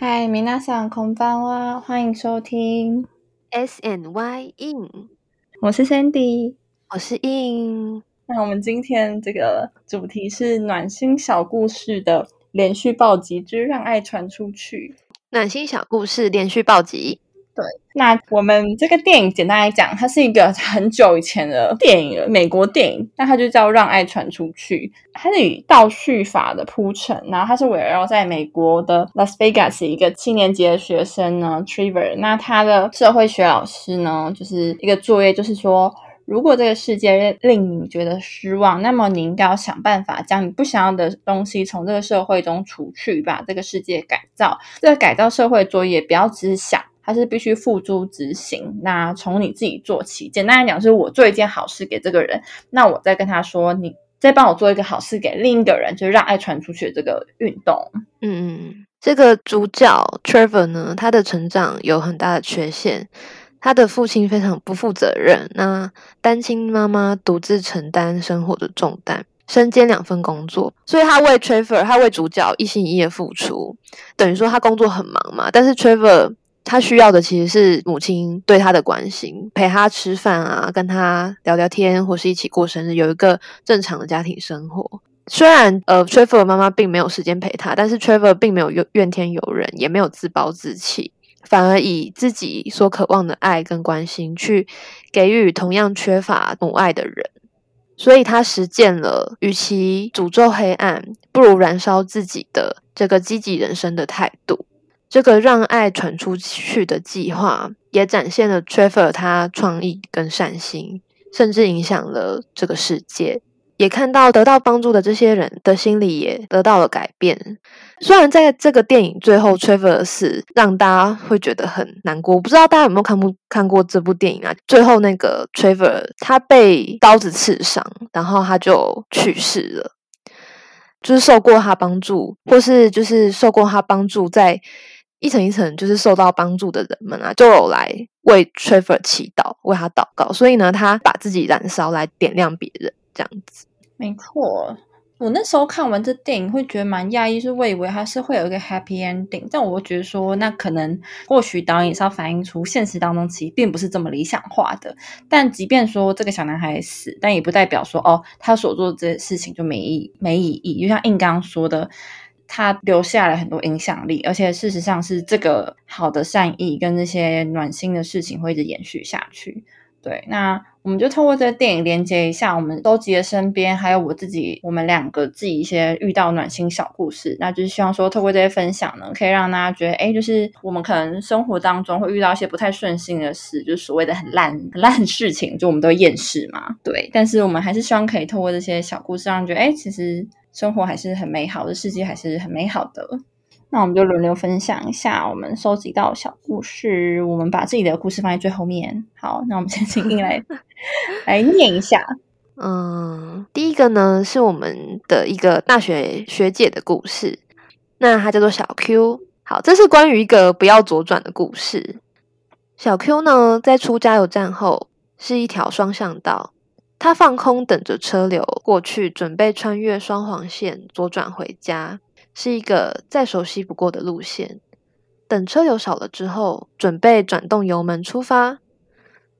嗨，米娜桑空班哇，欢迎收听 S N Y In，我是 Sandy，我是 In。那我们今天这个主题是暖心小故事的连续暴击之让爱传出去。暖心小故事连续暴击。对，那我们这个电影简单来讲，它是一个很久以前的电影了，美国电影，那它就叫《让爱传出去》，它是以倒叙法的铺陈，然后它是围绕在美国的 Las Vegas 一个七年级的学生呢，Trevor，那他的社会学老师呢，就是一个作业，就是说，如果这个世界令你觉得失望，那么你应该要想办法将你不想要的东西从这个社会中除去，把这个世界改造。这个改造社会作业，不要只是想。它是必须付诸执行，那从你自己做起。简单来讲，是我做一件好事给这个人，那我再跟他说，你再帮我做一个好事给另一个人，就是让爱传出去的这个运动。嗯嗯，这个主角 Trevor 呢，他的成长有很大的缺陷，他的父亲非常不负责任，那单亲妈妈独自承担生活的重担，身兼两份工作，所以他为 Trevor，他为主角一心一意的付出，等于说他工作很忙嘛，但是 Trevor。他需要的其实是母亲对他的关心，陪他吃饭啊，跟他聊聊天，或是一起过生日，有一个正常的家庭生活。虽然呃，Trevor 妈妈并没有时间陪他，但是 Trevor 并没有怨怨天尤人，也没有自暴自弃，反而以自己所渴望的爱跟关心去给予同样缺乏母爱的人。所以他实践了，与其诅咒黑暗，不如燃烧自己的这个积极人生的态度。这个让爱传出去的计划，也展现了 Trevor 他创意跟善心，甚至影响了这个世界。也看到得到帮助的这些人的心理也得到了改变。虽然在这个电影最后，Trevor 死让大家会觉得很难过。我不知道大家有没有看不看过这部电影啊？最后那个 Trevor 他被刀子刺伤，然后他就去世了。就是受过他帮助，或是就是受过他帮助，在。一层一层，就是受到帮助的人们啊，就有来为 Trevor 祈祷，为他祷告。所以呢，他把自己燃烧来点亮别人，这样子。没错，我那时候看完这电影会觉得蛮讶异，是我以为他是会有一个 happy ending，但我觉得说，那可能或许导演是要反映出现实当中其实并不是这么理想化的。但即便说这个小男孩死，但也不代表说哦，他所做的这些事情就没意没意义。就像硬刚刚说的。他留下了很多影响力，而且事实上是这个好的善意跟那些暖心的事情会一直延续下去。对，那我们就透过这个电影连接一下我们收集的身边，还有我自己，我们两个自己一些遇到暖心小故事。那就是希望说，透过这些分享呢，可以让大家觉得，哎，就是我们可能生活当中会遇到一些不太顺心的事，就是所谓的很烂很烂事情，就我们都厌世嘛。对，但是我们还是希望可以透过这些小故事，让觉得，哎，其实。生活还是很美好的，世界还是很美好的。那我们就轮流分享一下我们收集到小故事。我们把自己的故事放在最后面。好，那我们先请你来 来念一下。嗯，第一个呢是我们的一个大学学姐的故事。那她叫做小 Q。好，这是关于一个不要左转的故事。小 Q 呢，在出加油站后是一条双向道。他放空，等着车流过去，准备穿越双黄线左转回家，是一个再熟悉不过的路线。等车流少了之后，准备转动油门出发。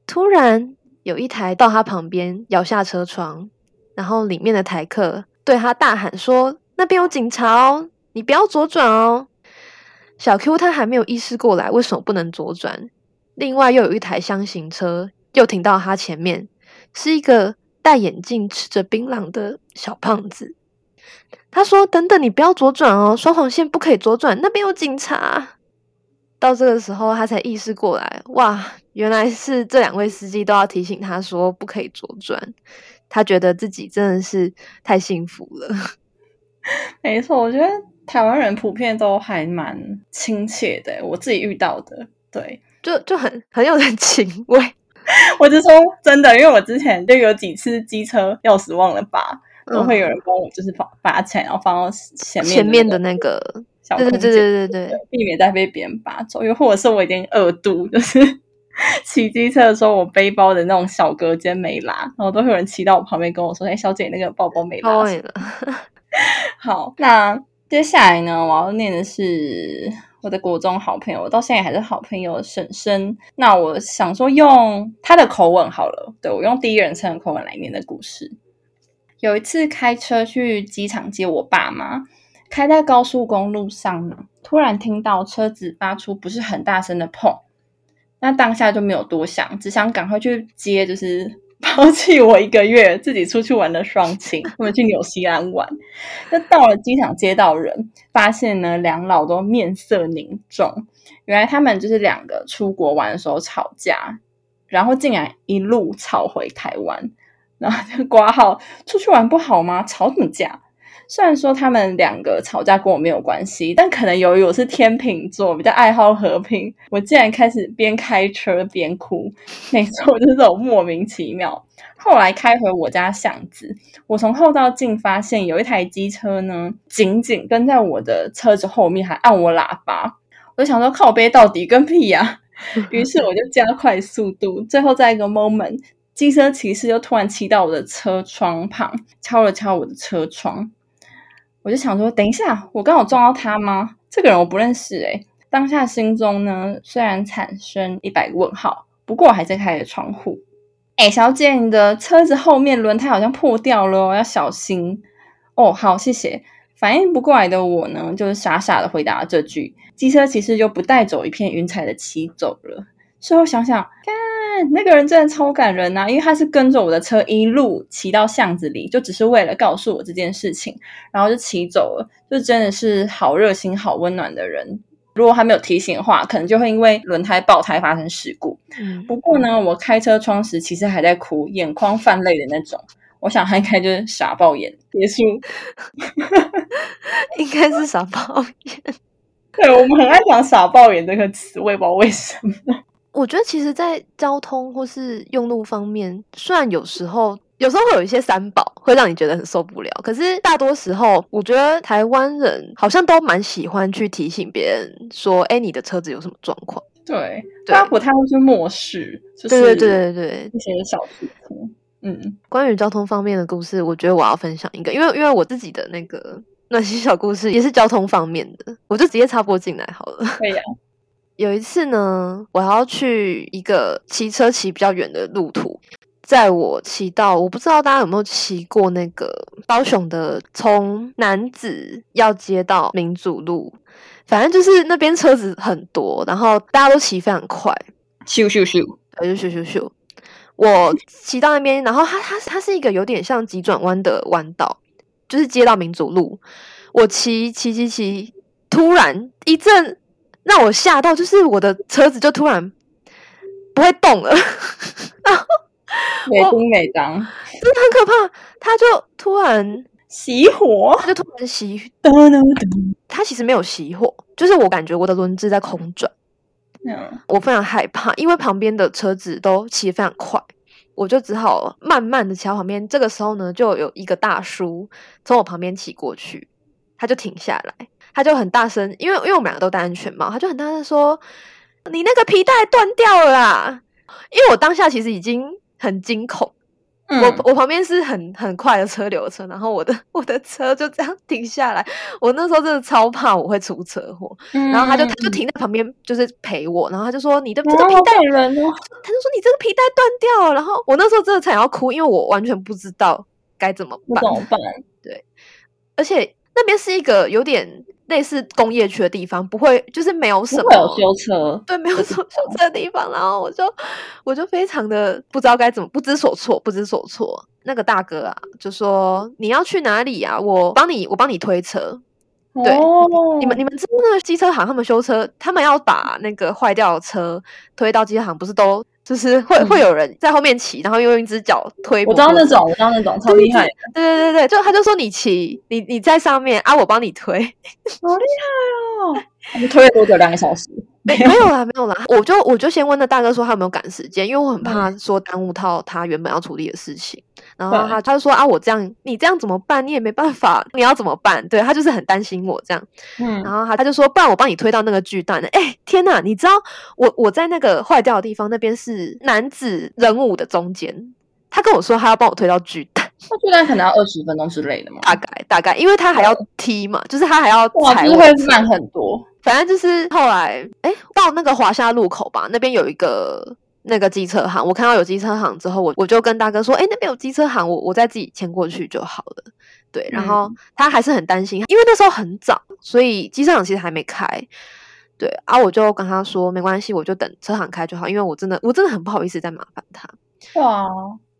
突然，有一台到他旁边摇下车窗，然后里面的台客对他大喊说：“那边有警察哦，你不要左转哦。”小 Q 他还没有意识过来为什么不能左转。另外，又有一台箱型车又停到他前面。是一个戴眼镜、吃着槟榔的小胖子。他说：“等等，你不要左转哦，双黄线不可以左转，那边有警察。”到这个时候，他才意识过来，哇，原来是这两位司机都要提醒他说不可以左转。他觉得自己真的是太幸福了。没错，我觉得台湾人普遍都还蛮亲切的。我自己遇到的，对，就就很很有人情味。我就说真的，因为我之前就有几次机车钥匙忘了拔，都会有人帮我，就是拔拔起来，然后放到前面前面的那个小空间，对对对对，避免再被别人拔走。又或者是我已经恶度，就是 骑机车的时候，我背包的那种小隔间没拉，然后都会有人骑到我旁边跟我说：“哎，小姐，那个包包没拉。” 好，那接下来呢，我要念的是我的国中好朋友，我到现在还是好朋友婶婶。那我想说用他的口吻好了，对我用第一人称的口吻来念的故事。有一次开车去机场接我爸妈，开在高速公路上呢，突然听到车子发出不是很大声的碰，那当下就没有多想，只想赶快去接，就是 抛弃我一个月自己出去玩的双亲，他们去纽西兰玩。那到了机场接到人，发现呢两老都面色凝重，原来他们就是两个出国玩的时候吵架，然后竟然一路吵回台湾。然后就挂号出去玩不好吗？吵什么架？虽然说他们两个吵架跟我没有关系，但可能由于我是天秤座，比较爱好和平，我竟然开始边开车边哭。没错，就是这种莫名其妙。后来开回我家巷子，我从后照镜发现有一台机车呢，紧紧跟在我的车子后面，还按我喇叭。我就想说靠背到底跟屁呀！于是我就加快速度，最后在一个 moment。机车骑士就突然骑到我的车窗旁，敲了敲我的车窗。我就想说，等一下，我刚好撞到他吗？这个人我不认识诶当下心中呢，虽然产生一百个问号，不过我还在开着窗户。哎，小姐，你的车子后面轮胎好像破掉了，要小心哦。好，谢谢。反应不过来的我呢，就是傻傻的回答了这句。机车骑士就不带走一片云彩的骑走了。事后想想，看那个人真的超感人呐！因为他是跟着我的车一路骑到巷子里，就只是为了告诉我这件事情，然后就骑走了。就真的是好热心、好温暖的人。如果他没有提醒的话，可能就会因为轮胎爆胎发生事故。不过呢，我开车窗时其实还在哭，眼眶泛泪的那种。我想他应该就是傻爆眼。结束，应该是傻爆眼。对我们很爱讲“傻爆眼”这个词，我也不知道为什么。我觉得其实，在交通或是用路方面，虽然有时候有时候会有一些三宝会让你觉得很受不了，可是大多时候，我觉得台湾人好像都蛮喜欢去提醒别人说：“哎，你的车子有什么状况？”对，他不太会去漠视，对对对对对，一些小事情。嗯，关于交通方面的故事，我觉得我要分享一个，因为因为我自己的那个 那些小故事也是交通方面的，我就直接插播进来好了。可以啊。有一次呢，我要去一个骑车骑比较远的路途，在我骑到，我不知道大家有没有骑过那个高雄的，从南子要接到民主路，反正就是那边车子很多，然后大家都骑非常快，咻咻咻，就咻咻咻。我骑到那边，然后它它它是一个有点像急转弯的弯道，就是接到民主路，我骑骑骑骑，突然一阵。让我吓到，就是我的车子就突然不会动了，然后美中美张，真的很可怕。它就突然熄火，它就突然熄，它其实没有熄火，就是我感觉我的轮子在空转。嗯，我非常害怕，因为旁边的车子都骑非常快，我就只好慢慢的骑到旁边。这个时候呢，就有一个大叔从我旁边骑过去，他就停下来。他就很大声，因为因为我们两个都戴安全帽，他就很大声说：“你那个皮带断掉了啦！”因为我当下其实已经很惊恐，我我旁边是很很快的车流车，然后我的我的车就这样停下来，我那时候真的超怕我会出车祸，然后他就他就停在旁边就是陪我，然后他就说：“你的这个皮带人哦。”他就说：“你这个皮带断掉了。”然后我那时候真的才要哭，因为我完全不知道该怎么办，怎么办？对，而且那边是一个有点。类似工业区的地方，不会就是没有什么有修车，对，没有什么修车的地方。然后我就我就非常的不知道该怎么，不知所措，不知所措。那个大哥啊，就说你要去哪里啊？我帮你，我帮你推车。对，你们你们知道那个机车行他们修车，他们要把那个坏掉的车推到机车行，不是都？就是会会有人在后面骑，然后用一只脚推。我知道那种，我知道那种，超厉害。对对对对，就他就说你骑，你你在上面啊，我帮你推。好厉害哦！你推了多久？两个小时？没没有啦，没有啦。我就我就先问那大哥说他有没有赶时间，因为我很怕说耽误到他原本要处理的事情。然后他他就说啊，我这样你这样怎么办？你也没办法，你要怎么办？对他就是很担心我这样。嗯，然后他他就说，不然我帮你推到那个巨蛋。哎，天哪！你知道我我在那个坏掉的地方，那边是男子人物的中间。他跟我说他要帮我推到巨蛋。那巨蛋可能要二十分钟之类的嘛，大概大概，因为他还要踢嘛，就是他还要哇，踩就是会慢很多。反正就是后来，哎，到那个华夏路口吧，那边有一个那个机车行，我看到有机车行之后，我我就跟大哥说，哎，那边有机车行，我我再自己牵过去就好了。对，然后他还是很担心，因为那时候很早，所以机车行其实还没开。对啊，我就跟他说没关系，我就等车行开就好，因为我真的我真的很不好意思再麻烦他。哇，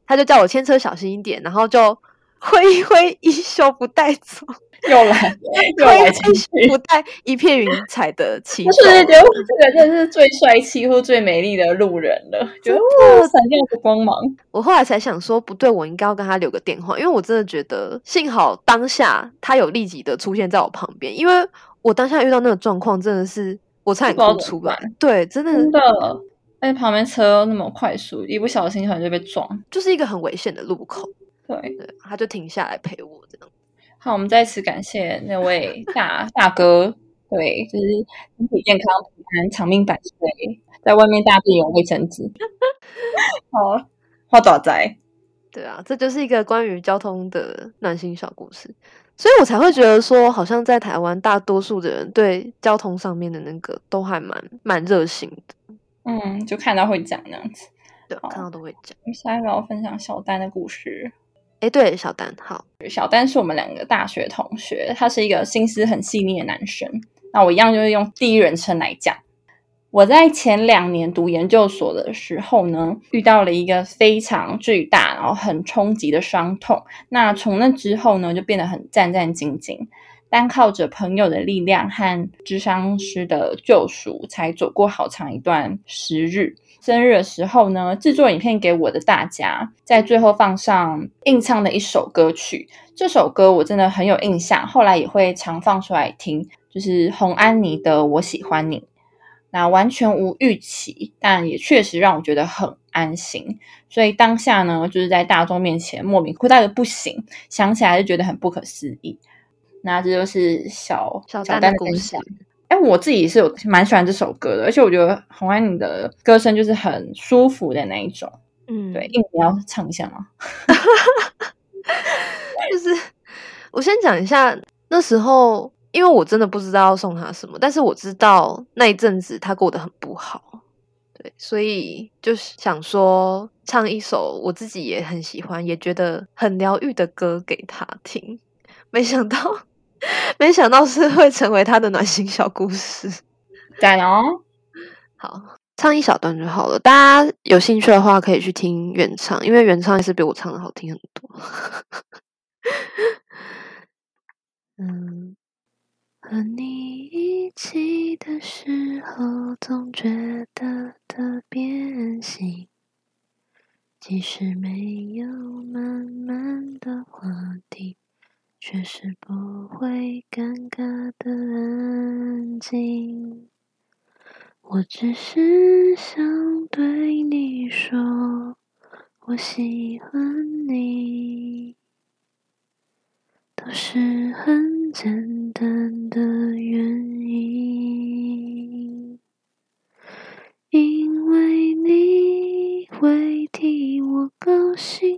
他就叫我牵车小心一点，然后就挥一挥衣袖不带走，又来又挥来情绪，一不带一片云彩的骑 我走。是觉得这个真的是最帅气或最美丽的路人了，觉得哇，闪耀的光芒。我后来才想说，不对，我应该要跟他留个电话，因为我真的觉得幸好当下他有立即的出现在我旁边，因为我当下遇到那个状况真的是我差点哭出来。对，真的真的，而且旁边车那么快速，一不小心可能就被撞。就是一个很危险的路口。对，对，他就停下来陪我这样。好，我们再次感谢那位大 大哥，对，就是身体健康、平安、长命百岁，在外面大便有卫生纸。好，花爪仔，对啊，这就是一个关于交通的暖心小故事，所以我才会觉得说，好像在台湾大多数的人对交通上面的那个都还蛮蛮热心的，嗯，就看到会讲那样子。对啊，看到都会讲。我们下一个要分享小丹的故事。哎，对，小丹好，小丹是我们两个大学同学，他是一个心思很细腻的男生。那我一样就是用第一人称来讲。我在前两年读研究所的时候呢，遇到了一个非常巨大，然后很冲击的伤痛。那从那之后呢，就变得很战战兢兢，单靠着朋友的力量和智商师的救赎，才走过好长一段时日。生日的时候呢，制作影片给我的大家，在最后放上硬唱的一首歌曲。这首歌我真的很有印象，后来也会常放出来听，就是洪安妮的《我喜欢你》。那完全无预期，但也确实让我觉得很安心。所以当下呢，就是在大众面前莫名哭到的不行，想起来就觉得很不可思议。那这就是小小丹丹的故事。哎，我自己是有蛮喜欢这首歌的，而且我觉得红安妮的歌声就是很舒服的那一种。嗯，对，印你要唱一下吗？就是我先讲一下那时候，因为我真的不知道要送他什么，但是我知道那一阵子他过得很不好，对，所以就是想说唱一首我自己也很喜欢，也觉得很疗愈的歌给他听。没想到，没想到是会成为他的暖心小故事。加油！好，唱一小段就好了。大家有兴趣的话，可以去听原唱，因为原唱也是比我唱的好听很多。嗯，和你一起的时候，总觉得特别安心，即使没有满满的话题，却是不会尴尬的安静。我只是想对你说，我喜欢你，都是很简单的原因，因为你会替我高兴，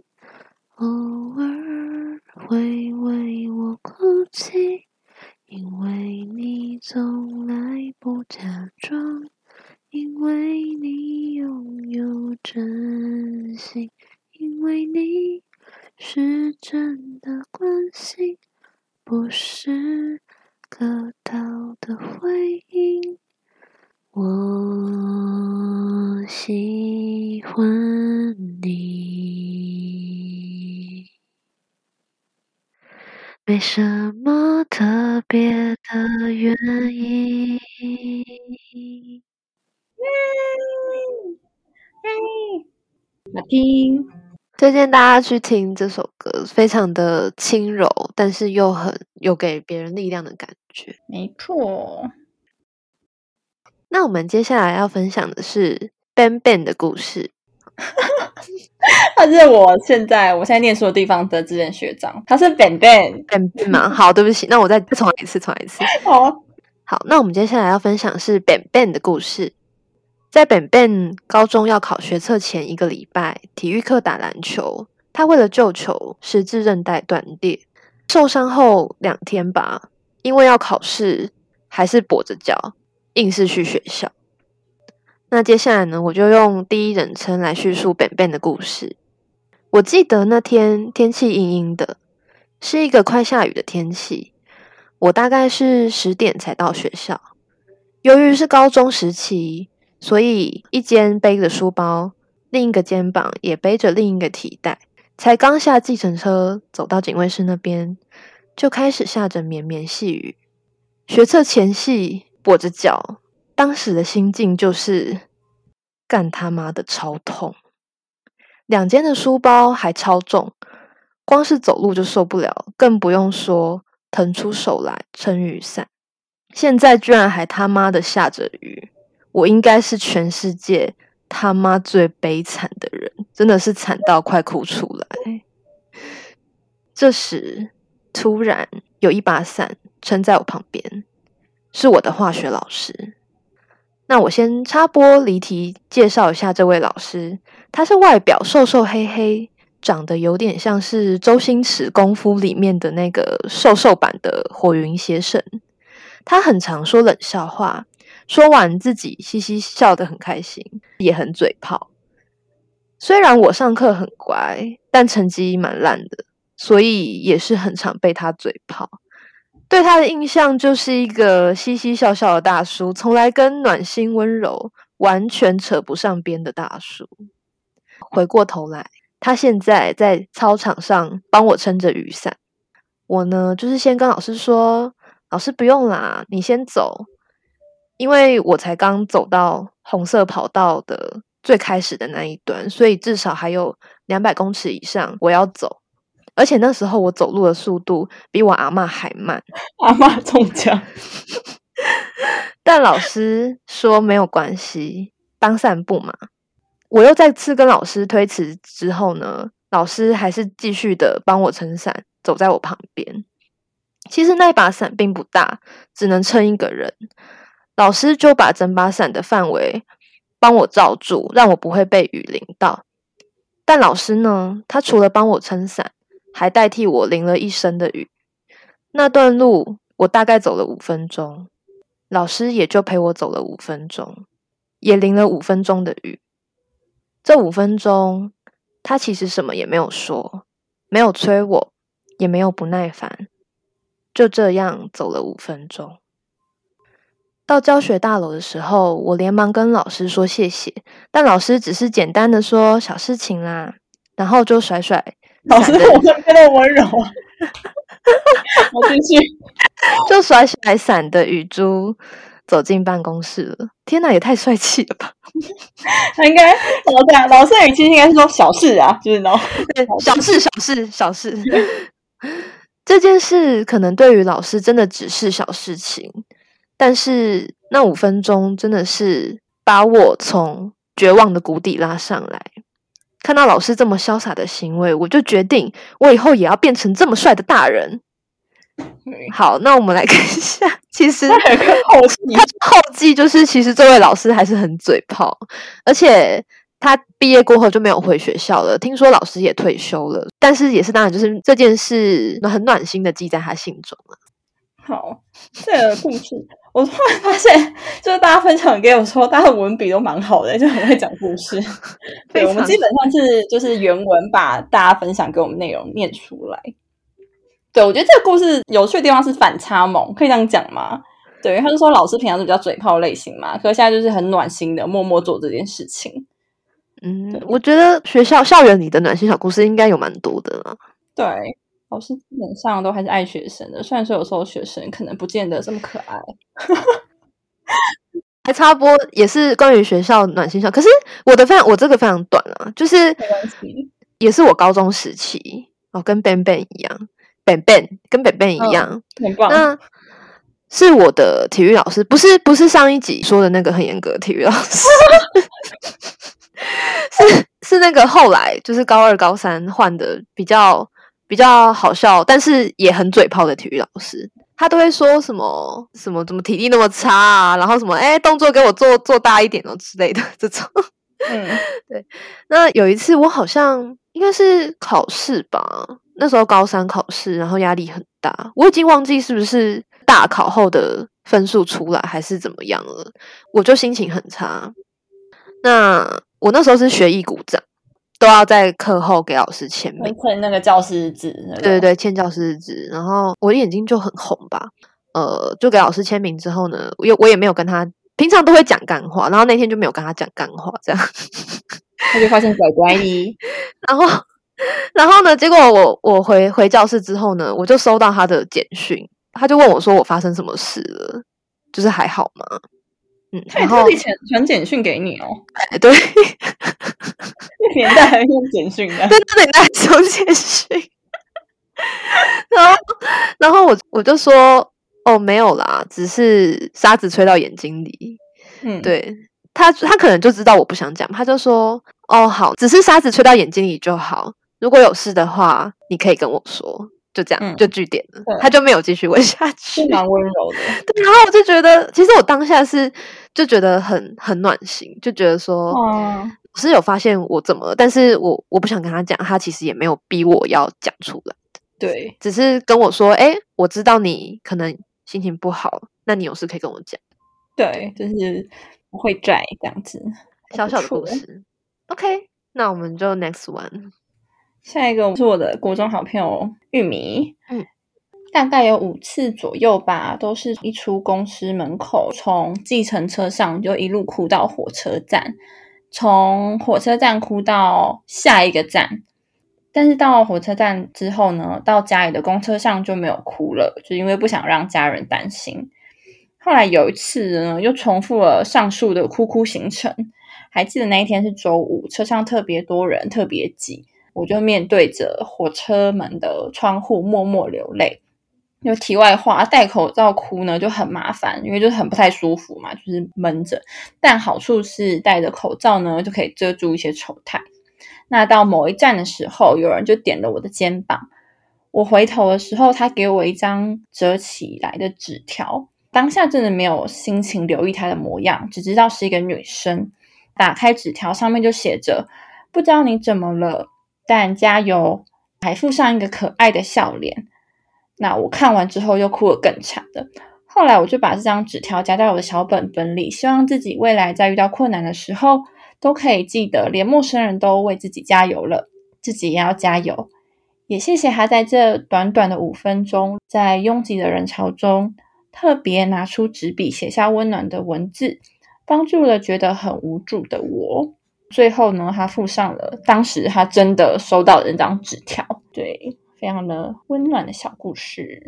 大家去听这首歌，非常的轻柔，但是又很有给别人力量的感觉。没错。那我们接下来要分享的是 Ben Ben 的故事。他是我现在我现在念书的地方的资深学长，他是 Ben Ben。Ben Ben 吗？好，对不起，那我再重来一次，重来一次。好，好，那我们接下来要分享是 Ben Ben 的故事。在 Ben Ben 高中要考学测前一个礼拜，体育课打篮球，他为了救球，十字韧带断裂，受伤后两天吧，因为要考试，还是跛着脚，硬是去学校。那接下来呢，我就用第一人称来叙述本本的故事。我记得那天天气阴阴的，是一个快下雨的天气。我大概是十点才到学校，由于是高中时期，所以一肩背着书包，另一个肩膀也背着另一个提袋。才刚下计程车，走到警卫室那边，就开始下着绵绵细雨。学测前夕，跛着脚，当时的心境就是干他妈的超痛。两肩的书包还超重，光是走路就受不了，更不用说腾出手来撑雨伞。现在居然还他妈的下着雨，我应该是全世界。他妈最悲惨的人，真的是惨到快哭出来。这时，突然有一把伞撑在我旁边，是我的化学老师。那我先插播离题，介绍一下这位老师。他是外表瘦瘦黑黑，长得有点像是周星驰功夫里面的那个瘦瘦版的火云邪神。他很常说冷笑话。说完，自己嘻嘻笑得很开心，也很嘴炮。虽然我上课很乖，但成绩蛮烂的，所以也是很常被他嘴炮。对他的印象就是一个嘻嘻笑笑的大叔，从来跟暖心温柔完全扯不上边的大叔。回过头来，他现在在操场上帮我撑着雨伞，我呢就是先跟老师说：“老师不用啦，你先走。”因为我才刚走到红色跑道的最开始的那一端，所以至少还有两百公尺以上我要走。而且那时候我走路的速度比我阿妈还慢，阿妈中奖。但老师说没有关系，当散步嘛。我又再次跟老师推辞之后呢，老师还是继续的帮我撑伞，走在我旁边。其实那一把伞并不大，只能撑一个人。老师就把整把伞的范围帮我罩住，让我不会被雨淋到。但老师呢？他除了帮我撑伞，还代替我淋了一身的雨。那段路我大概走了五分钟，老师也就陪我走了五分钟，也淋了五分钟的雨。这五分钟，他其实什么也没有说，没有催我，也没有不耐烦，就这样走了五分钟。到教学大楼的时候，我连忙跟老师说谢谢，但老师只是简单的说小事情啦，然后就甩甩。老师，我怎么那么温柔啊？我继续，就甩甩伞的雨珠走进办公室了。天哪，也太帅气了吧！他应该老师啊，老师的语气应该是说小事啊，就是那种小事，小事，小事。这件事可能对于老师真的只是小事情。但是那五分钟真的是把我从绝望的谷底拉上来。看到老师这么潇洒的行为，我就决定我以后也要变成这么帅的大人。好，那我们来看一下，其实后记，后记就是其实这位老师还是很嘴炮，而且他毕业过后就没有回学校了。听说老师也退休了，但是也是当然，就是这件事很暖心的记在他心中了。好，这个故事我突然发现，就是大家分享给我说，大家的文笔都蛮好的，就很会讲故事。对我们基本上是就是原文把大家分享给我们内容念出来。对我觉得这个故事有趣的地方是反差萌，可以这样讲吗？对，他就说老师平常是比较嘴炮类型嘛，可是现在就是很暖心的，默默做这件事情。嗯，我觉得学校校园里的暖心小故事应该有蛮多的啦。对。老师基本上都还是爱学生的，虽然说有时候学生可能不见得这么可爱。还插播也是关于学校暖心校，可是我的非常我这个非常短啊，就是也是我高中时期哦，跟 Ben Ben 一样，Ben Ben 跟 Ben Ben 一样，很棒。那是我的体育老师，不是不是上一集说的那个很严格的体育老师，是是那个后来就是高二高三换的比较。比较好笑，但是也很嘴炮的体育老师，他都会说什么什么怎么体力那么差啊，然后什么哎动作给我做做大一点哦之类的这种。嗯，对。那有一次我好像应该是考试吧。那时候高三考试，然后压力很大，我已经忘记是不是大考后的分数出来还是怎么样了，我就心情很差。那我那时候是学艺鼓掌，都要在课后给老师签名，签那个教师纸。对对对，签教师纸。然后我的眼睛就很红吧，呃，就给老师签名之后呢，我我也没有跟他，平常都会讲干话，然后那天就没有跟他讲干话，这样 他就发现乖乖的，然后。然后呢？结果我我回回教室之后呢，我就收到他的简讯，他就问我说：“我发生什么事了？就是还好吗？”嗯，然后传传简讯给你哦。哎，对，那 年代还用简讯的，对，那年代用简讯。然后，然后我我就说：“哦，没有啦，只是沙子吹到眼睛里。”嗯，对他，他可能就知道我不想讲，他就说：“哦，好，只是沙子吹到眼睛里就好。”如果有事的话，你可以跟我说，就这样就据点了。他就没有继续问下去，蛮温柔的。对，然后我就觉得，其实我当下是就觉得很很暖心，就觉得说，我是有发现我怎么，但是我我不想跟他讲，他其实也没有逼我要讲出来对，只是跟我说，哎，我知道你可能心情不好，那你有事可以跟我讲。对，就是不会拽这样子，小小的故事。OK，那我们就 next one。下一个是我的国中好朋友玉米，嗯，大概有五次左右吧，都是一出公司门口，从计程车上就一路哭到火车站，从火车站哭到下一个站，但是到火车站之后呢，到家里的公车上就没有哭了，就因为不想让家人担心。后来有一次呢，又重复了上述的哭哭行程，还记得那一天是周五，车上特别多人，特别挤。我就面对着火车门的窗户默默流泪。有题外话，戴口罩哭呢就很麻烦，因为就是很不太舒服嘛，就是闷着。但好处是戴着口罩呢就可以遮住一些丑态。那到某一站的时候，有人就点了我的肩膀。我回头的时候，他给我一张折起来的纸条。当下真的没有心情留意他的模样，只知道是一个女生。打开纸条，上面就写着：“不知道你怎么了。”但加油，还附上一个可爱的笑脸。那我看完之后又哭得更惨了。后来我就把这张纸条夹在我的小本本里，希望自己未来在遇到困难的时候都可以记得，连陌生人都为自己加油了，自己也要加油。也谢谢他在这短短的五分钟，在拥挤的人潮中，特别拿出纸笔写下温暖的文字，帮助了觉得很无助的我。最后呢，他附上了当时他真的收到的那张纸条，对，非常的温暖的小故事，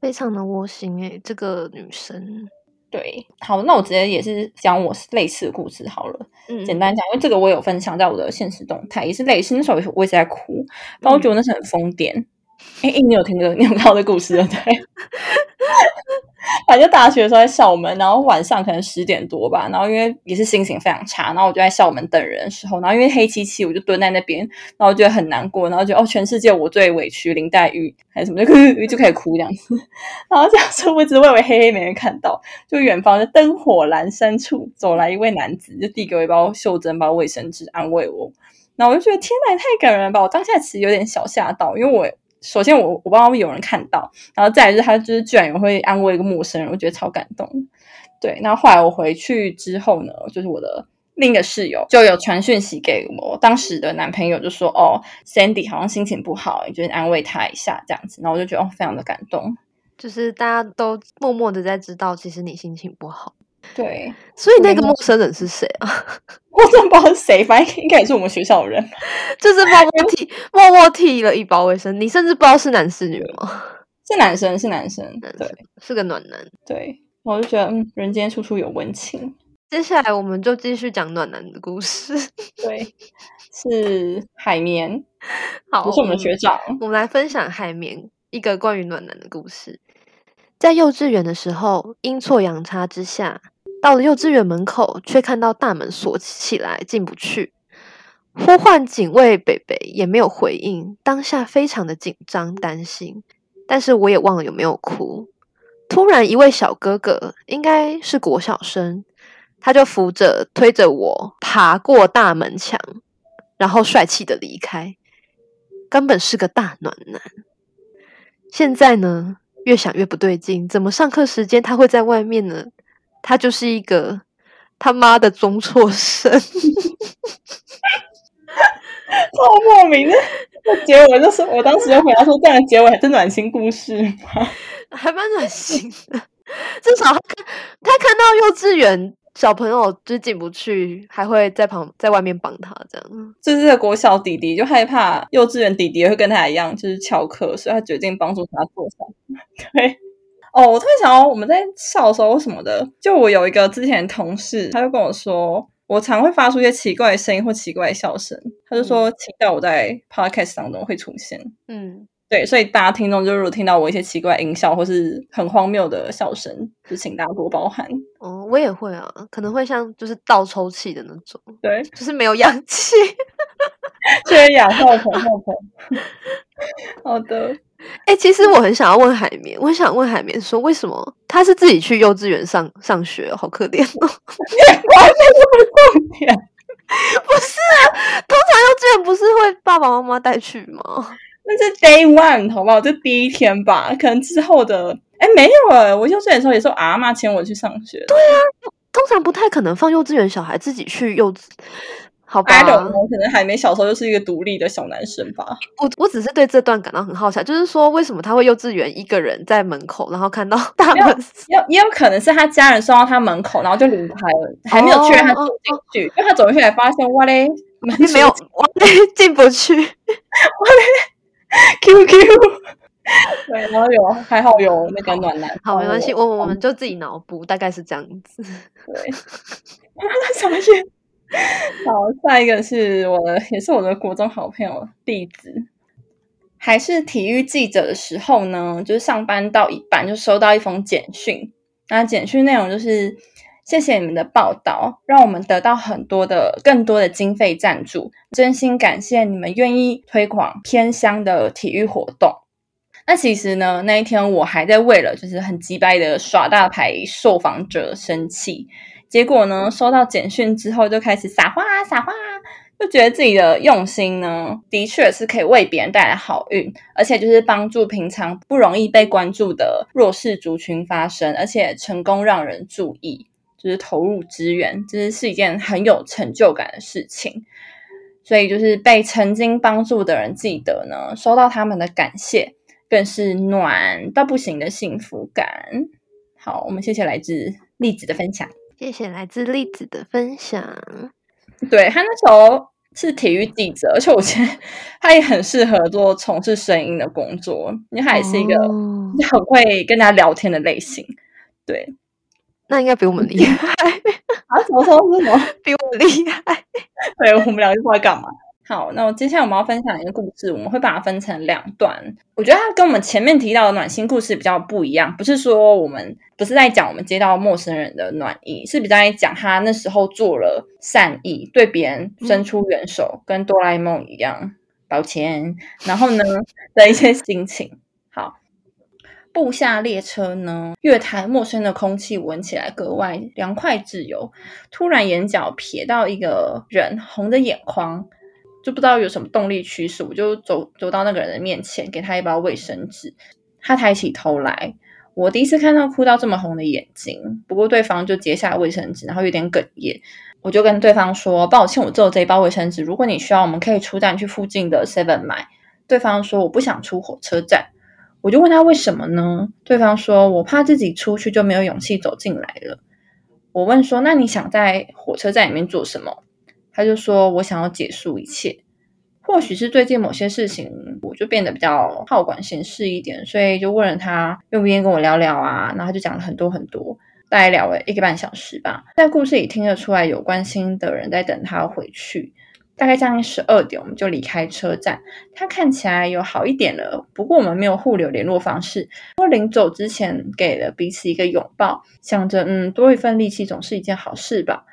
非常的窝心诶，这个女生，对，好，那我直接也是讲我类似的故事好了，嗯，简单讲，因为这个我有分享在我的现实动态，也是类似，那时候我一直在哭，但我觉得那是很疯癫，哎，你有听过你有看到的故事对？反正大学的时候在校门，然后晚上可能十点多吧，然后因为也是心情非常差，然后我就在校门等人的时候，然后因为黑漆漆，我就蹲在那边，然后觉得很难过，然后觉得哦，全世界我最委屈林黛玉还是什么，就 就开始哭这样子，然后这样子我一直以为黑黑没人看到，就远方的灯火阑珊处走来一位男子，就递给我一包袖珍包卫生纸安慰我，然后我就觉得天哪，也太感人了吧！我当下其实有点小吓到，因为我。首先，我我不知道有人看到，然后再来就是他就是居然也会安慰一个陌生人，我觉得超感动。对，那后来我回去之后呢，就是我的另一个室友就有传讯息给我当时的男朋友，就说：“哦，Sandy 好像心情不好，你就安慰他一下这样子。”然后我就觉得哦，非常的感动，就是大家都默默的在知道，其实你心情不好。对，所以那个陌生人是谁啊？我真不知道是谁，反正应该也是我们学校的人。就是默默替默默替了一包卫生，你甚至不知道是男是女吗？是男生，是男生，对，是个暖男。对，我就觉得嗯，人间处处有温情。接下来我们就继续讲暖男的故事。对，是海绵，好，不是我们的学长。我们来分享海绵一个关于暖男的故事。在幼稚园的时候，阴错阳差之下，到了幼稚园门口，却看到大门锁起来，进不去。呼唤警卫北北也没有回应，当下非常的紧张担心，但是我也忘了有没有哭。突然，一位小哥哥，应该是国小生，他就扶着推着我爬过大门墙，然后帅气的离开。根本是个大暖男。现在呢，越想越不对劲，怎么上课时间他会在外面呢？他就是一个他妈的中辍生，超莫名的。结尾就是，我当时就回答说：“这样的结尾还是暖心故事吗？还蛮暖心的，至少他他看到幼稚园。”小朋友就进不去，还会在旁在外面帮他，这样。就是国小弟弟就害怕幼稚园弟弟会跟他一样，就是翘课，所以他决定帮助他坐上。对，哦，我突然想到，我们在校时候什么的，就我有一个之前同事，他就跟我说，我常会发出一些奇怪的声音或奇怪的笑声，他就说期待我在 podcast 当中会出现。嗯。对，所以大家听众就如果听到我一些奇怪音效或是很荒谬的笑声，就请大家多包涵。哦，我也会啊，可能会像就是倒抽气的那种，对，就是没有氧气，缺氧，后头后头。好的，哎，其实我很想要问海绵，我很想问海绵说，为什么他是自己去幼稚园上上学，好可怜哦。完全不重点，不是啊，通常幼稚园不是会爸爸妈妈带去吗？那是 day one 好不好？就第一天吧，可能之后的，哎，没有哎，我幼稚园的时候也是阿妈牵我去上学。对啊，通常不太可能放幼稚园小孩自己去幼稚，好吧？我可能还没小时候就是一个独立的小男生吧。我我只是对这段感到很好奇，就是说为什么他会幼稚园一个人在门口，然后看到大门，也也有可能是他家人送到他门口，然后就离开了，还没有确认他走进去，因为他走进去才发现哇嘞，没有哇嘞进不去，哇嘞。Q Q，对，然后有还好有那个暖男，好没关系，我我们就自己脑补，大概是这样子。对，什么事？好，下一个是我的，也是我的国中好朋友弟子，还是体育记者的时候呢，就是上班到一半就收到一封简讯，那简讯内容就是。谢谢你们的报道，让我们得到很多的、更多的经费赞助。真心感谢你们愿意推广偏乡的体育活动。那其实呢，那一天我还在为了就是很击败的耍大牌受访者生气。结果呢，收到简讯之后就开始撒花撒花，就觉得自己的用心呢，的确是可以为别人带来好运，而且就是帮助平常不容易被关注的弱势族群发声，而且成功让人注意。就是投入资源，这是是一件很有成就感的事情。所以，就是被曾经帮助的人记得呢，收到他们的感谢，更是暖到不行的幸福感。好，我们谢谢来自栗子的分享。谢谢来自栗子的分享。对他那时候是体育记者，而且我觉得他也很适合做从事声音的工作，因为他也是一个很会跟大家聊天的类型。对。那应该比我们厉害 啊！什么说是什么？比我们厉害？对，我们两个是在干嘛？好，那我接下来我们要分享一个故事，我们会把它分成两段。我觉得它跟我们前面提到的暖心故事比较不一样，不是说我们不是在讲我们接到陌生人的暖意，是比较在讲他那时候做了善意，对别人伸出援手，跟哆啦 A 梦一样，抱歉，然后呢的一些心情。步下列车呢，月台陌生的空气闻起来格外凉快自由。突然眼角瞥到一个人，红着眼眶，就不知道有什么动力驱使，我就走走到那个人的面前，给他一包卫生纸。他抬起头来，我第一次看到哭到这么红的眼睛。不过对方就接下卫生纸，然后有点哽咽。我就跟对方说：“抱歉，我只有这一包卫生纸。如果你需要，我们可以出站去附近的 Seven 买。”对方说：“我不想出火车站。”我就问他为什么呢？对方说：“我怕自己出去就没有勇气走进来了。”我问说：“那你想在火车站里面做什么？”他就说：“我想要结束一切。”或许是最近某些事情，我就变得比较好管闲事一点，所以就问了他愿不愿意跟我聊聊啊？然后他就讲了很多很多，大概聊了一个半小时吧。在故事里听得出来，有关心的人在等他回去。大概将近十二点，我们就离开车站。他看起来有好一点了，不过我们没有互留联络方式。我临走之前，给了彼此一个拥抱，想着嗯，多一份力气总是一件好事吧。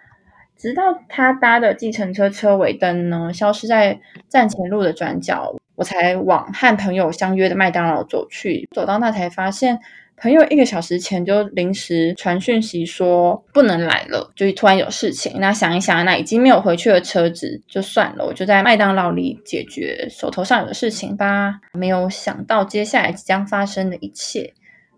直到他搭的计程车车尾灯呢，消失在站前路的转角，我才往和朋友相约的麦当劳走去。走到那才发现，朋友一个小时前就临时传讯息说不能来了，就突然有事情。那想一想，那已经没有回去的车子就算了，我就在麦当劳里解决手头上有的事情吧。没有想到接下来即将发生的一切，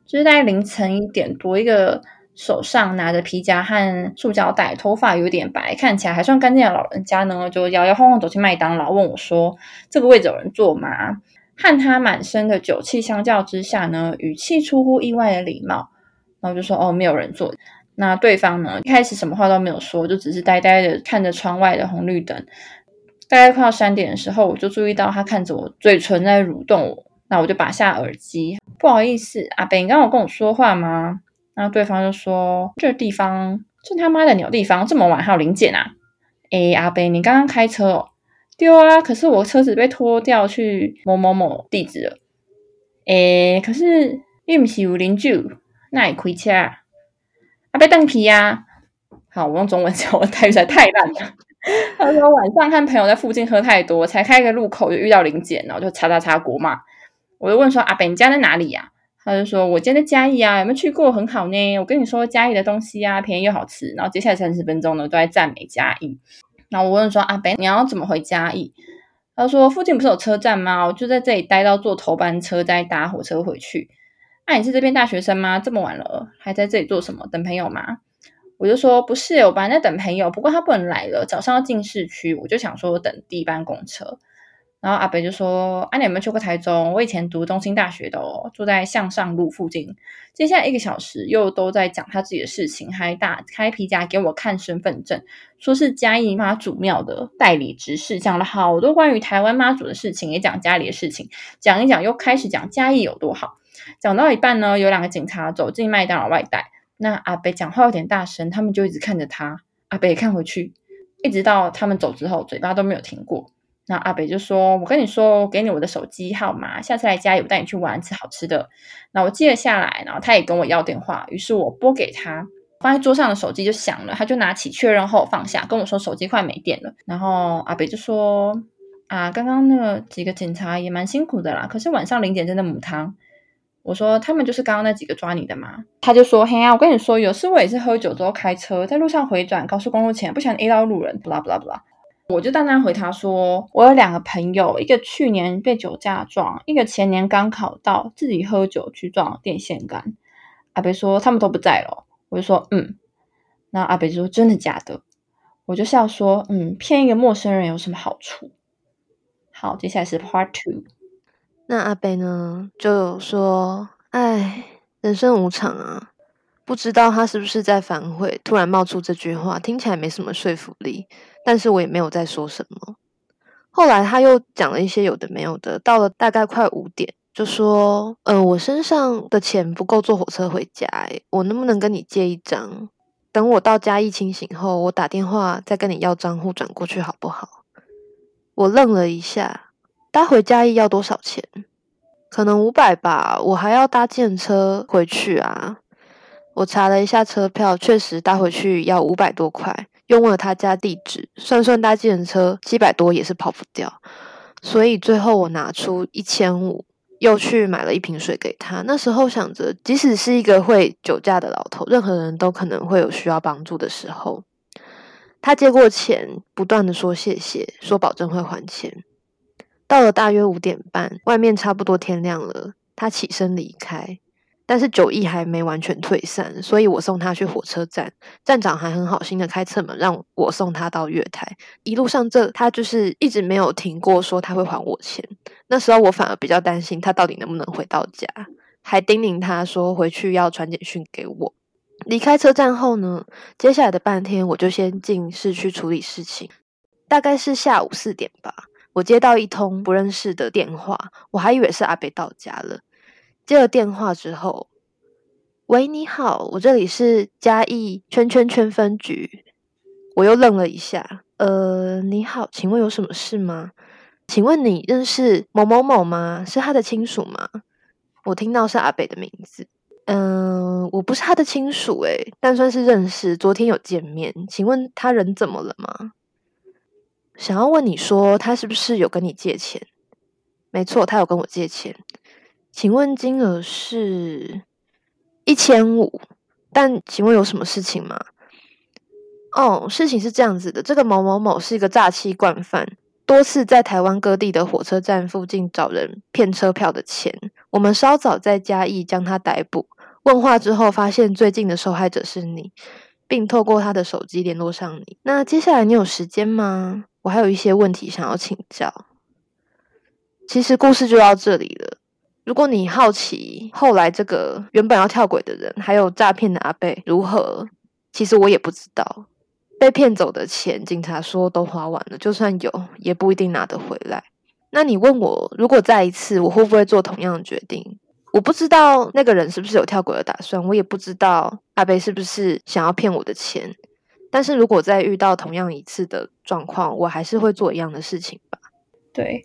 就是在凌晨一点多，一个。手上拿着皮夹和塑胶袋，头发有点白，看起来还算干净的老人家呢，就摇摇晃晃走进麦当劳，问我说：“这个位置有人坐吗？”和他满身的酒气相较之下呢，语气出乎意外的礼貌。然后就说：“哦，没有人坐。”那对方呢，一开始什么话都没有说，就只是呆呆的看着窗外的红绿灯。大概快要三点的时候，我就注意到他看着我，嘴唇在蠕动。那我就拔下耳机，不好意思，阿北，你刚刚有跟我说话吗？然后对方就说：“这地方这他妈的鸟地方，这么晚还有零检啊？”哎，阿贝，你刚刚开车哦？丢啊！可是我车子被拖掉去某某某地址了。哎，可是你不是有邻居，那也亏车。啊？被邓皮呀！好，我用中文讲，我泰语实在太烂了。他说晚上和朋友在附近喝太多，才开个路口就遇到零检，然后就叉叉叉国骂。我就问说：“阿贝，你家在哪里呀？”他就说：“我家在嘉义啊，有没有去过？很好呢。我跟你说，嘉义的东西啊，便宜又好吃。然后接下来三十分钟呢，都在赞美嘉义。那我问说：阿北，你要怎么回嘉义？他说：附近不是有车站吗？我就在这里待到坐头班车，再搭火车回去。那你是这边大学生吗？这么晚了，还在这里做什么？等朋友吗？我就说不是，我本来在等朋友，不过他不能来了，早上要进市区，我就想说等第一班公车。”然后阿北就说：“啊，你有没有去过台中？我以前读东兴大学的哦，住在向上路附近。接下来一个小时又都在讲他自己的事情，还打开皮夹给我看身份证，说是嘉义妈祖庙的代理执事，讲了好多关于台湾妈祖的事情，也讲家里的事情，讲一讲又开始讲嘉义有多好。讲到一半呢，有两个警察走进麦当劳外带，那阿北讲话有点大声，他们就一直看着他，阿北也看回去，一直到他们走之后，嘴巴都没有停过。”那阿北就说：“我跟你说，我给你我的手机号码，下次来家里我带你去玩，吃好吃的。”那我记了下来，然后他也跟我要电话，于是我拨给他，放在桌上的手机就响了，他就拿起确认后放下，跟我说手机快没电了。然后阿北就说：“啊，刚刚那几个警察也蛮辛苦的啦，可是晚上零点真的母汤。”我说：“他们就是刚刚那几个抓你的嘛？”他就说：“嘿啊，我跟你说，有时我也是喝酒之后开车，在路上回转高速公路前，不想 A 到路人，不啦不啦不啦。”我就淡淡回他说：“我有两个朋友，一个去年被酒驾撞，一个前年刚考到，自己喝酒去撞电线杆。”阿北说：“他们都不在了。”我就说：“嗯。”那阿北就说：“真的假的？”我就笑说：“嗯，骗一个陌生人有什么好处？”好，接下来是 Part Two。那阿北呢，就说：“哎，人生无常啊。”不知道他是不是在反悔，突然冒出这句话，听起来没什么说服力。但是我也没有再说什么。后来他又讲了一些有的没有的，到了大概快五点，就说：“呃，我身上的钱不够坐火车回家，我能不能跟你借一张？等我到嘉义清醒后，我打电话再跟你要账户转过去，好不好？”我愣了一下，搭回嘉义要多少钱？可能五百吧。我还要搭电车回去啊。我查了一下车票，确实搭回去要五百多块。用了他家地址，算算搭计程车七百多也是跑不掉。所以最后我拿出一千五，又去买了一瓶水给他。那时候想着，即使是一个会酒驾的老头，任何人都可能会有需要帮助的时候。他接过钱，不断的说谢谢，说保证会还钱。到了大约五点半，外面差不多天亮了，他起身离开。但是酒意还没完全退散，所以我送他去火车站，站长还很好心的开侧门让我送他到月台。一路上这他就是一直没有停过说他会还我钱。那时候我反而比较担心他到底能不能回到家，还叮咛他说回去要传简讯给我。离开车站后呢，接下来的半天我就先进市区处理事情。大概是下午四点吧，我接到一通不认识的电话，我还以为是阿北到家了。接了电话之后，喂，你好，我这里是嘉义圈圈圈分局。我又愣了一下，呃，你好，请问有什么事吗？请问你认识某某某吗？是他的亲属吗？我听到是阿北的名字，嗯，我不是他的亲属，诶，但算是认识，昨天有见面。请问他人怎么了吗？想要问你说，他是不是有跟你借钱？没错，他有跟我借钱。请问金额是一千五，但请问有什么事情吗？哦，事情是这样子的，这个某某某是一个诈欺惯犯，多次在台湾各地的火车站附近找人骗车票的钱。我们稍早在嘉义将他逮捕，问话之后发现最近的受害者是你，并透过他的手机联络上你。那接下来你有时间吗？我还有一些问题想要请教。其实故事就到这里了。如果你好奇后来这个原本要跳轨的人，还有诈骗的阿贝如何，其实我也不知道。被骗走的钱，警察说都花完了，就算有，也不一定拿得回来。那你问我，如果再一次，我会不会做同样的决定？我不知道那个人是不是有跳轨的打算，我也不知道阿贝是不是想要骗我的钱。但是如果再遇到同样一次的状况，我还是会做一样的事情吧。对，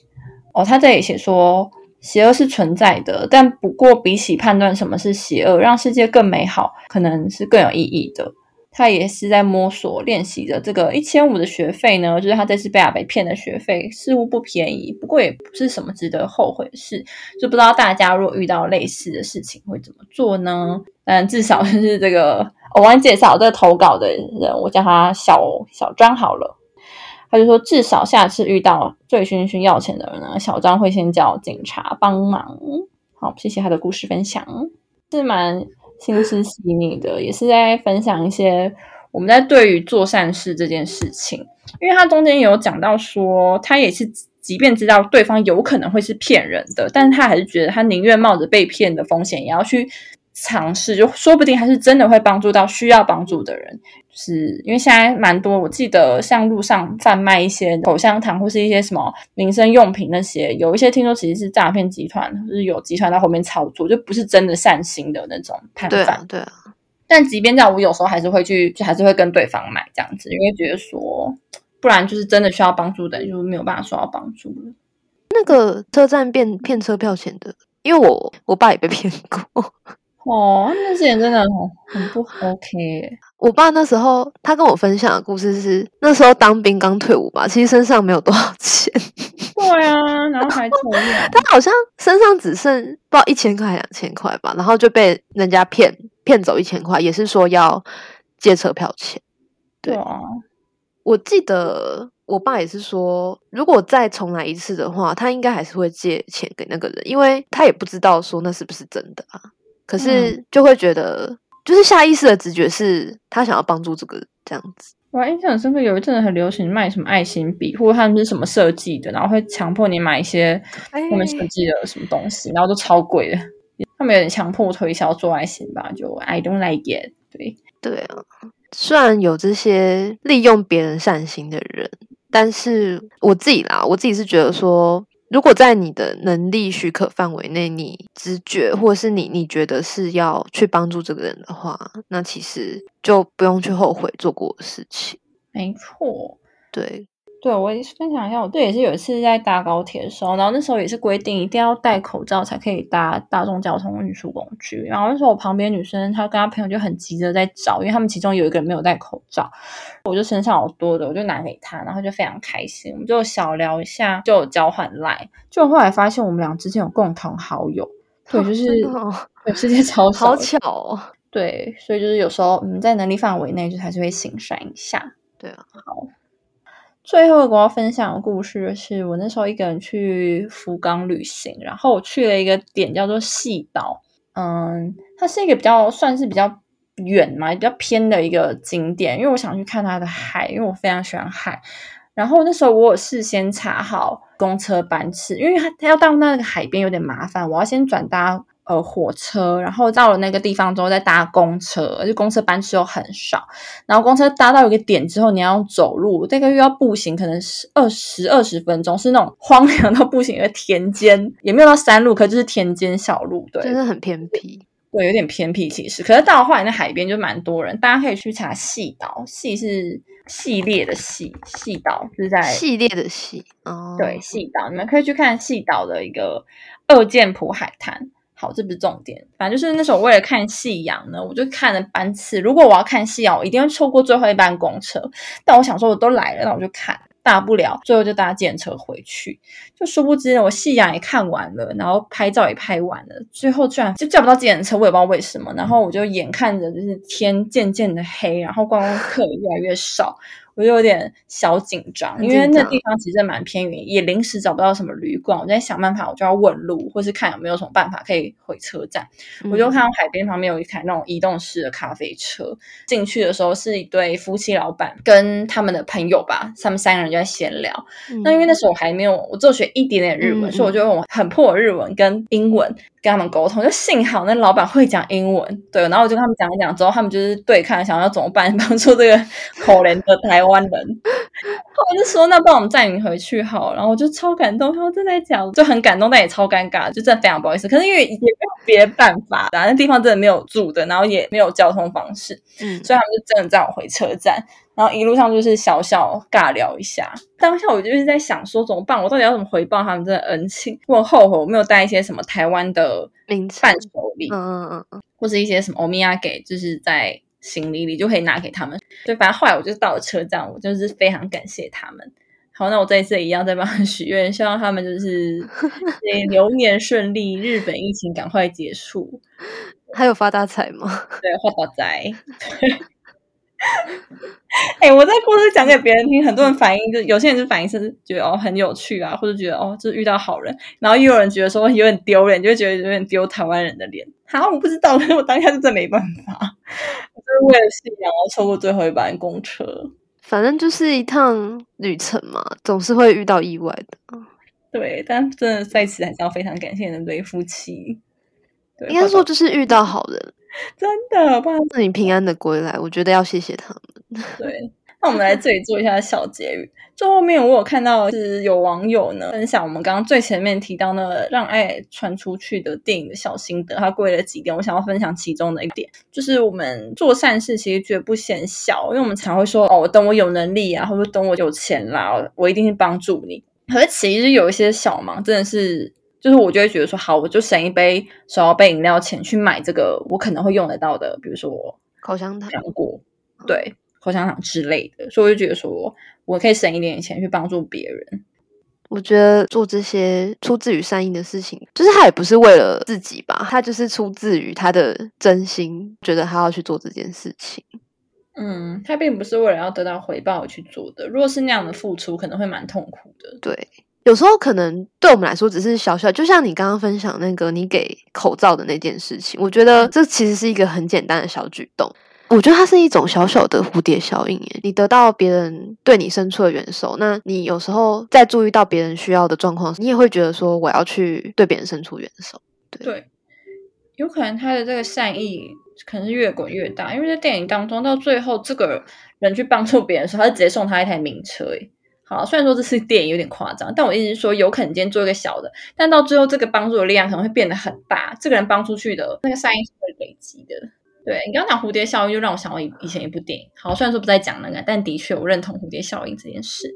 哦，他这里写说，邪恶是存在的，但不过比起判断什么是邪恶，让世界更美好，可能是更有意义的。他也是在摸索练习着这个一千五的学费呢，就是他这次被阿北骗的学费，似乎不便宜，不过也不是什么值得后悔的事。就不知道大家如果遇到类似的事情会怎么做呢？嗯，至少就是这个，我忘记介绍这个投稿的人，我叫他小小张好了。他就说，至少下次遇到醉醺醺要钱的人呢，小张会先叫警察帮忙。好，谢谢他的故事分享，是蛮。心思细腻的，也是在分享一些我们在对于做善事这件事情，因为他中间有讲到说，他也是即便知道对方有可能会是骗人的，但是他还是觉得他宁愿冒着被骗的风险，也要去。尝试就说不定还是真的会帮助到需要帮助的人，是因为现在蛮多，我记得像路上贩卖一些口香糖或是一些什么民生用品那些，有一些听说其实是诈骗集团，就是有集团在后面操作，就不是真的善心的那种判断。对啊，但即便这样，我有时候还是会去，就还是会跟对方买这样子，因为觉得说，不然就是真的需要帮助的，就没有办法受到帮助了。那个车站骗骗车票钱的，因为我我爸也被骗过。哦，那些人真的很很不 OK。我爸那时候他跟我分享的故事是，那时候当兵刚退伍吧，其实身上没有多少钱。对啊，然后还抽烟。他好像身上只剩不知道一千块、两千块吧，然后就被人家骗骗走一千块，也是说要借车票钱。对啊，我记得我爸也是说，如果再重来一次的话，他应该还是会借钱给那个人，因为他也不知道说那是不是真的啊。可是就会觉得，就是下意识的直觉是他想要帮助这个这样子。我印象很深刻，有一阵子很流行卖什么爱心笔，或者他们是什么设计的，然后会强迫你买一些他们设计的什么东西，然后都超贵的。他们有点强迫推销做爱心吧，就 I don't like it。对对啊，虽然有这些利用别人善心的人，但是我自己啦，我自己是觉得说。如果在你的能力许可范围内，你直觉或者是你你觉得是要去帮助这个人的话，那其实就不用去后悔做过的事情。没错，对。对，我也是分享一下，我这也是有一次在搭高铁的时候，然后那时候也是规定一定要戴口罩才可以搭大众交通运输工具。然后那时候我旁边女生她跟她朋友就很急着在找，因为他们其中有一个人没有戴口罩，我就身上有多的，我就拿给她，然后就非常开心，我们就小聊一下，就交换赖，就后来发现我们俩之间有共同好友，对，就是对世界超 好巧哦，对，所以就是有时候嗯在能力范围内就还是会行善一下，对啊，好。最后一个我要分享的故事是我那时候一个人去福冈旅行，然后我去了一个点叫做细岛，嗯，它是一个比较算是比较远嘛，比较偏的一个景点，因为我想去看它的海，因为我非常喜欢海。然后那时候我有事先查好公车班次，因为它它要到那个海边有点麻烦，我要先转搭。呃，火车，然后到了那个地方之后再搭公车，而且公车班次又很少。然后公车搭到一个点之后，你要走路，这个又要步行，可能是二十二十分钟，是那种 荒凉到步行的田间，也没有到山路，可就是田间小路，对，真的很偏僻，对，有点偏僻其实。可是到后来那海边就蛮多人，大家可以去查细岛，细是系列的细，细岛是在系列的系，哦，对，细岛，你们可以去看细岛的一个二剑浦海滩。好，这不是重点。反正就是那时候为了看夕阳呢，我就看了班次。如果我要看夕阳，我一定会错过最后一班公车。但我想说，我都来了，那我就看。大不了最后就搭电车回去。就殊不知我夕阳也看完了，然后拍照也拍完了，最后居然就叫不到电车，我也不知道为什么。然后我就眼看着就是天渐渐的黑，然后观光客越来越少。我就有点小紧张，因为那地方其实蛮偏远，也临时找不到什么旅馆。我在想办法，我就要问路，或是看有没有什么办法可以回车站。我就看到海边旁边有一台那种移动式的咖啡车，进去的时候是一对夫妻老板跟他们的朋友吧，他们三个人就在闲聊。那因为那时候我还没有，我只有学一点点日文，所以我就用很破的日文跟英文跟他们沟通。就幸好那老板会讲英文，对，然后我就跟他们讲一讲之后，他们就是对看，想要怎么办，帮助这个可怜的台。台湾人，我就说那帮我们载你回去好，然后我就超感动，他们正在讲，就很感动，但也超尴尬，就真的非常不好意思。可是因为也没有别的办法，那地方真的没有住的，然后也没有交通方式，嗯，所以他们就真的载我回车站，然后一路上就是小小尬聊一下。当下我就是在想说怎么办，我到底要怎么回报他们这的恩情？我后悔我没有带一些什么台湾的伴手礼，嗯嗯嗯嗯，或是一些什么欧米亚给，就是在。行李里就可以拿给他们，对，反正后来我就到了车站，我就是非常感谢他们。好，那我这一次一样再帮他们许愿，希望他们就是 流年顺利，日本疫情赶快结束，还有发大财吗？对，发大财。哎，我在故事讲给别人听，很多人反应就有些人就反应是觉得哦很有趣啊，或者觉得哦就是遇到好人，然后又有人觉得说 有点丢脸，就会觉得有点丢台湾人的脸。好，我不知道，我当下就真没办法。就是为了信仰而错过最后一班公车，反正就是一趟旅程嘛，总是会遇到意外的。对，但真的在此还是要非常感谢那对夫妻。应该说就是遇到好人，真的，不然你平安的归来，我觉得要谢谢他们。对。那我们来这里做一下小结语。最后面我有看到是有网友呢分享我们刚刚最前面提到那个让爱传出去的电影的小心得，他归了几点，我想要分享其中的一点，就是我们做善事其实绝不嫌小，因为我们常会说哦，等我有能力啊，或者等我有钱啦，我一定是帮助你。可是其实有一些小忙，真的是就是我就会觉得说，好，我就省一杯手摇杯饮料钱去买这个我可能会用得到的，比如说口香糖、糖果，对。口香糖之类的，所以我就觉得说，我可以省一点钱去帮助别人。我觉得做这些出自于善意的事情，就是他也不是为了自己吧，他就是出自于他的真心，觉得他要去做这件事情。嗯，他并不是为了要得到回报去做的。如果是那样的付出，可能会蛮痛苦的。对，有时候可能对我们来说只是小小，就像你刚刚分享那个你给口罩的那件事情，我觉得这其实是一个很简单的小举动。我觉得它是一种小小的蝴蝶效应，耶。你得到别人对你伸出的援手，那你有时候在注意到别人需要的状况，你也会觉得说我要去对别人伸出援手。对，有可能他的这个善意可能是越滚越大，因为在电影当中，到最后这个人去帮助别人的时候，他直接送他一台名车。诶好，虽然说这是电影有点夸张，但我意思是说，有可能今天做一个小的，但到最后这个帮助的力量可能会变得很大，这个人帮出去的那个善意是会累积的。对你刚刚讲蝴蝶效应，就让我想到以以前一部电影。好，虽然说不再讲那个，但的确我认同蝴蝶效应这件事。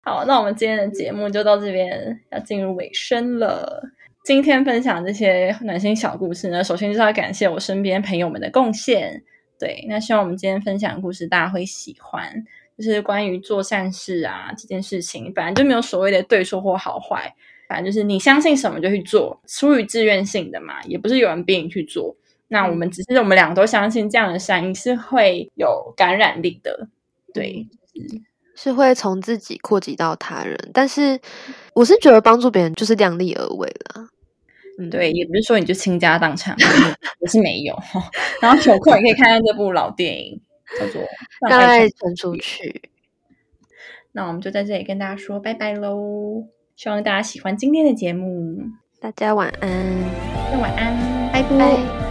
好，那我们今天的节目就到这边，要进入尾声了。今天分享这些暖心小故事呢，首先就是要感谢我身边朋友们的贡献。对，那希望我们今天分享的故事大家会喜欢，就是关于做善事啊这件事情，本来就没有所谓的对错或好坏，反正就是你相信什么就去做，出于自愿性的嘛，也不是有人逼你去做。那我们只是我们两个都相信这样的善意是会有感染力的，对，是会从自己扩及到他人。但是我是觉得帮助别人就是量力而为了，嗯，对，也不是说你就倾家荡产，也是没有。然后有空也可以看看这部老电影，叫做《让爱传出去》。那我们就在这里跟大家说拜拜喽！希望大家喜欢今天的节目，大家晚安，那晚安，拜拜。